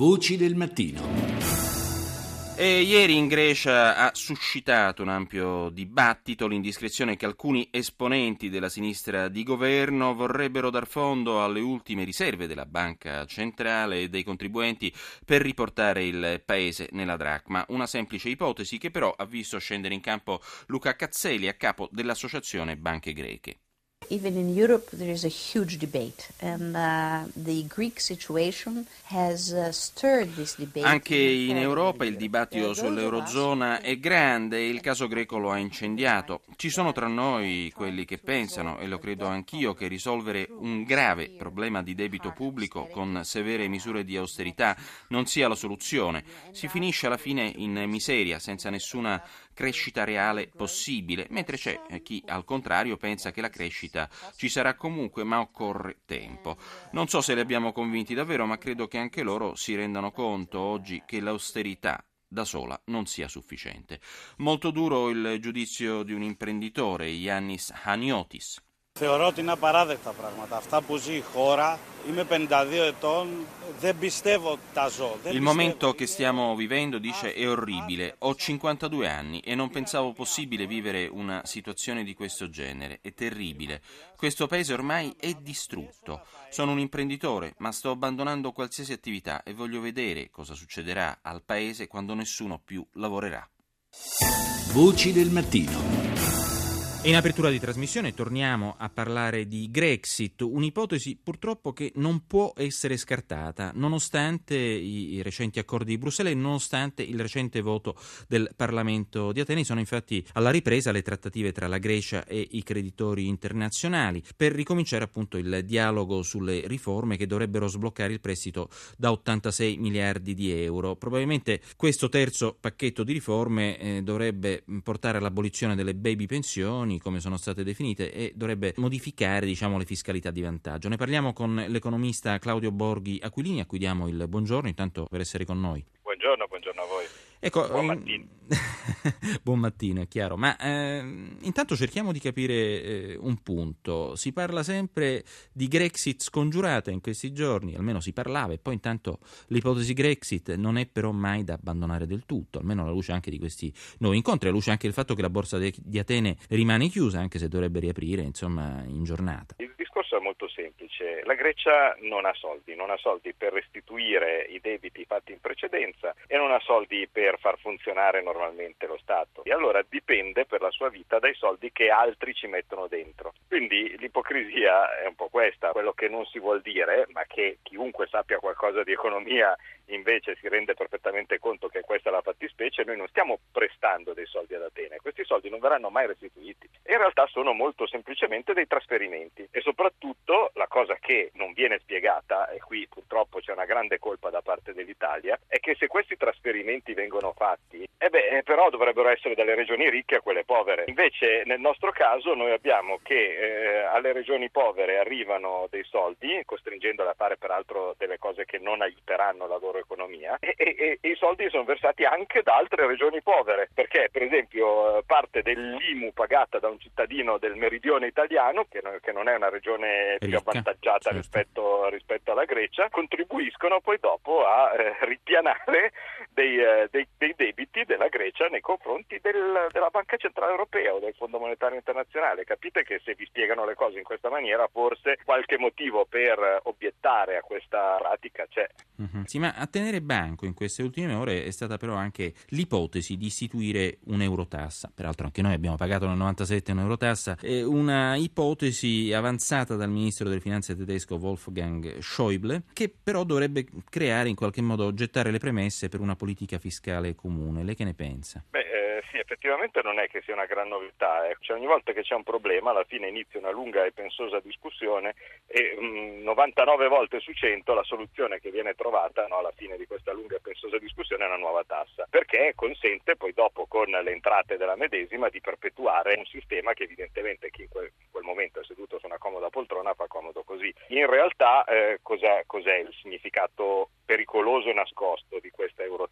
Voci del mattino. E ieri in Grecia ha suscitato un ampio dibattito l'indiscrezione che alcuni esponenti della sinistra di governo vorrebbero dar fondo alle ultime riserve della banca centrale e dei contribuenti per riportare il paese nella dracma. Una semplice ipotesi che però ha visto scendere in campo Luca Cazzelli a capo dell'Associazione Banche Greche. Even in Europe, there is a huge debate, and uh, the Greek situation has uh, stirred this debate. Anche in Europa il dibattito sull'Eurozona è grande e il caso greco lo ha incendiato. Ci sono tra noi quelli che pensano, e lo credo anch'io, che risolvere un grave problema di debito pubblico con severe misure di austerità non sia la soluzione. Si finisce alla fine in miseria, senza nessuna crescita reale possibile, mentre c'è chi al contrario pensa che la crescita ci sarà comunque, ma occorre tempo. Non so se li abbiamo convinti davvero, ma credo che anche loro si rendano conto oggi che l'austerità da sola non sia sufficiente. Molto duro il giudizio di un imprenditore, Yannis Haniotis. Θεωρώ ότι είναι απαράδεκτα πράγματα. Αυτά που ζει η χώρα, είμαι 52 ετών, δεν πιστεύω τα ζω. Δεν Il momento che stiamo vivendo, dice, è orribile. Ho 52 anni e non pensavo possibile vivere una situazione di questo genere. È terribile. Questo paese ormai è distrutto. Sono un imprenditore, ma sto abbandonando qualsiasi attività e voglio vedere cosa succederà al paese quando nessuno più lavorerà. Voci del mattino. In apertura di trasmissione torniamo a parlare di Grexit, un'ipotesi purtroppo che non può essere scartata, nonostante i recenti accordi di Bruxelles e nonostante il recente voto del Parlamento di Atene. Sono infatti alla ripresa le trattative tra la Grecia e i creditori internazionali per ricominciare appunto il dialogo sulle riforme che dovrebbero sbloccare il prestito da 86 miliardi di euro. Probabilmente questo terzo pacchetto di riforme eh, dovrebbe portare all'abolizione delle baby pensioni come sono state definite e dovrebbe modificare diciamo, le fiscalità di vantaggio. Ne parliamo con l'economista Claudio Borghi Aquilini, a cui diamo il buongiorno intanto per essere con noi. Buongiorno, buongiorno a voi. Ecco, Buon mattino. Buon mattino, è chiaro. Ma eh, intanto cerchiamo di capire eh, un punto. Si parla sempre di Grexit scongiurata in questi giorni, almeno si parlava, e poi intanto l'ipotesi Grexit non è però mai da abbandonare del tutto, almeno alla luce anche di questi nuovi incontri, alla luce anche del fatto che la borsa di Atene rimane chiusa, anche se dovrebbe riaprire insomma, in giornata. Discorso è molto semplice. La Grecia non ha soldi, non ha soldi per restituire i debiti fatti in precedenza e non ha soldi per far funzionare normalmente lo Stato. E allora dipende per la sua vita dai soldi che altri ci mettono dentro. Quindi l'ipocrisia è un po' questa, quello che non si vuol dire, ma che chiunque sappia qualcosa di economia invece si rende perfettamente conto che questa è la fattispecie, noi non stiamo prestando dei soldi ad Atene, questi soldi non verranno mai restituiti. In realtà sono molto semplicemente dei trasferimenti e soprattutto la cosa che non viene spiegata, e qui purtroppo c'è una grande colpa da parte dell'Italia, è che se questi trasferimenti vengono fatti, eh beh, eh, però dovrebbero essere dalle regioni ricche a quelle povere. Invece nel nostro caso noi abbiamo che eh, alle regioni povere arrivano dei soldi, costringendole a fare peraltro delle cose che non aiuteranno la loro economia, e, e, e i soldi sono versati anche da altre regioni povere, perché per esempio eh, parte dell'IMU pagata da un cittadino del meridione italiano, che, no, che non è una regione più Ricca, avvantaggiata certo. rispetto, rispetto, alla Grecia, contribuiscono poi dopo a eh, ripianare dei, eh, dei, dei, debiti della Grecia nei confronti del, della Banca Centrale Europea o del Fondo Monetario Internazionale. Capite che se vi spiegano le cose in questa maniera forse qualche motivo per obiettare a questa pratica c'è. Mm-hmm. Sì, ma a tenere banco in queste ultime ore è stata però anche l'ipotesi di istituire un'eurotassa. Peraltro anche noi abbiamo pagato nel 97 un'eurotassa. È una ipotesi avanzata dal ministro delle finanze tedesco Wolfgang Schäuble, che però dovrebbe creare in qualche modo gettare le premesse per una politica fiscale comune. Lei che ne pensa? Beh, eh, sì, effettivamente non è che sia una gran novità. Eh. Cioè, ogni volta che c'è un problema, alla fine inizia una lunga e pensosa discussione e mh, 99 volte su 100 la soluzione che viene trovata no, alla fine di questa lunga e pensosa discussione è una nuova tassa, perché consente poi dopo con le entrate della medesima di perpetuare un sistema che evidentemente chi in quel, in quel momento è seduto su una comoda poltrona fa comodo così. In realtà eh, cos'è, cos'è il significato pericoloso e nascosto di questa eurotassa?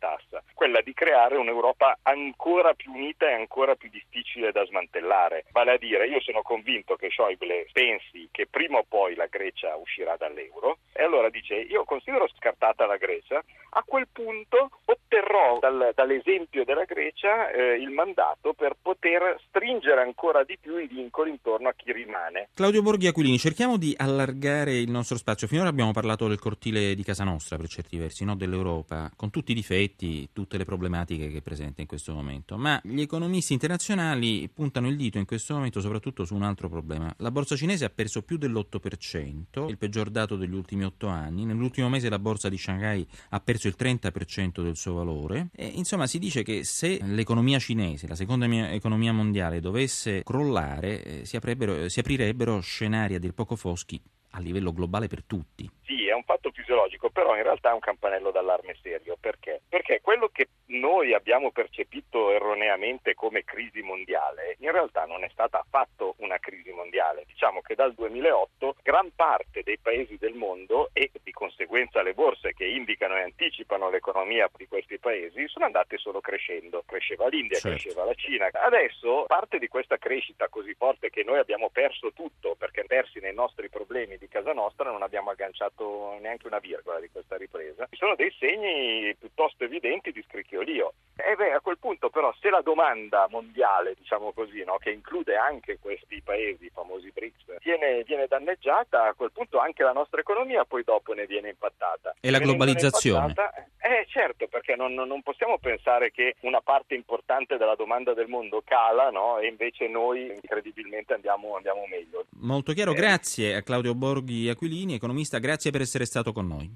Quella di creare un'Europa ancora più unita e ancora più difficile da smantellare. Vale a dire, io sono convinto che Schäuble pensi che prima o poi la Grecia uscirà dall'euro e allora dice io considero scartata la Grecia, a quel punto otterrò dal, dall'esempio della Grecia eh, il mandato per poter stringere ancora di più i vincoli intorno a chi rimane. Claudio Borghi Aquilini, cerchiamo di allargare il nostro spazio. Finora abbiamo parlato del cortile di casa nostra per certi versi, no? dell'Europa, con tutti i difetti, tutte le problematiche che presenta in questo momento, ma gli economisti internazionali puntano il dito in questo momento soprattutto su un altro problema. La borsa cinese ha perso più dell'8%, il peggior dato degli ultimi otto anni, nell'ultimo mese la borsa di Shanghai ha perso il 30% del suo valore e insomma si dice che se l'economia cinese, la seconda economia mondiale, dovesse crollare eh, si, si aprirebbero scenari a dir poco foschi a livello globale per tutti. Sì, è un fatto fisiologico, però in realtà è un campanello d'allarme serio. Perché? Perché quello che noi abbiamo percepito erroneamente come crisi mondiale, in realtà non è stata affatto una crisi mondiale. Diciamo che dal 2008 gran parte dei paesi del mondo e conseguenza le borse che indicano e anticipano l'economia di questi paesi sono andate solo crescendo. Cresceva l'India, certo. cresceva la Cina. Adesso parte di questa crescita così forte che noi abbiamo perso tutto perché persi nei nostri problemi di casa nostra non abbiamo agganciato neanche una virgola di questa ripresa. Ci sono dei segni piuttosto evidenti di scricchiolio. E beh, a quel punto però se la domanda mondiale, diciamo così, no, che include anche questi paesi, i famosi BRICS, viene, viene, danneggiata, a quel punto anche la nostra economia poi dopo ne viene impattata. E la globalizzazione? Eh certo, perché non, non, possiamo pensare che una parte importante della domanda del mondo cala no, e invece noi incredibilmente andiamo, andiamo meglio. Molto chiaro, eh. grazie a Claudio Borghi Aquilini, economista, grazie per essere stato con noi.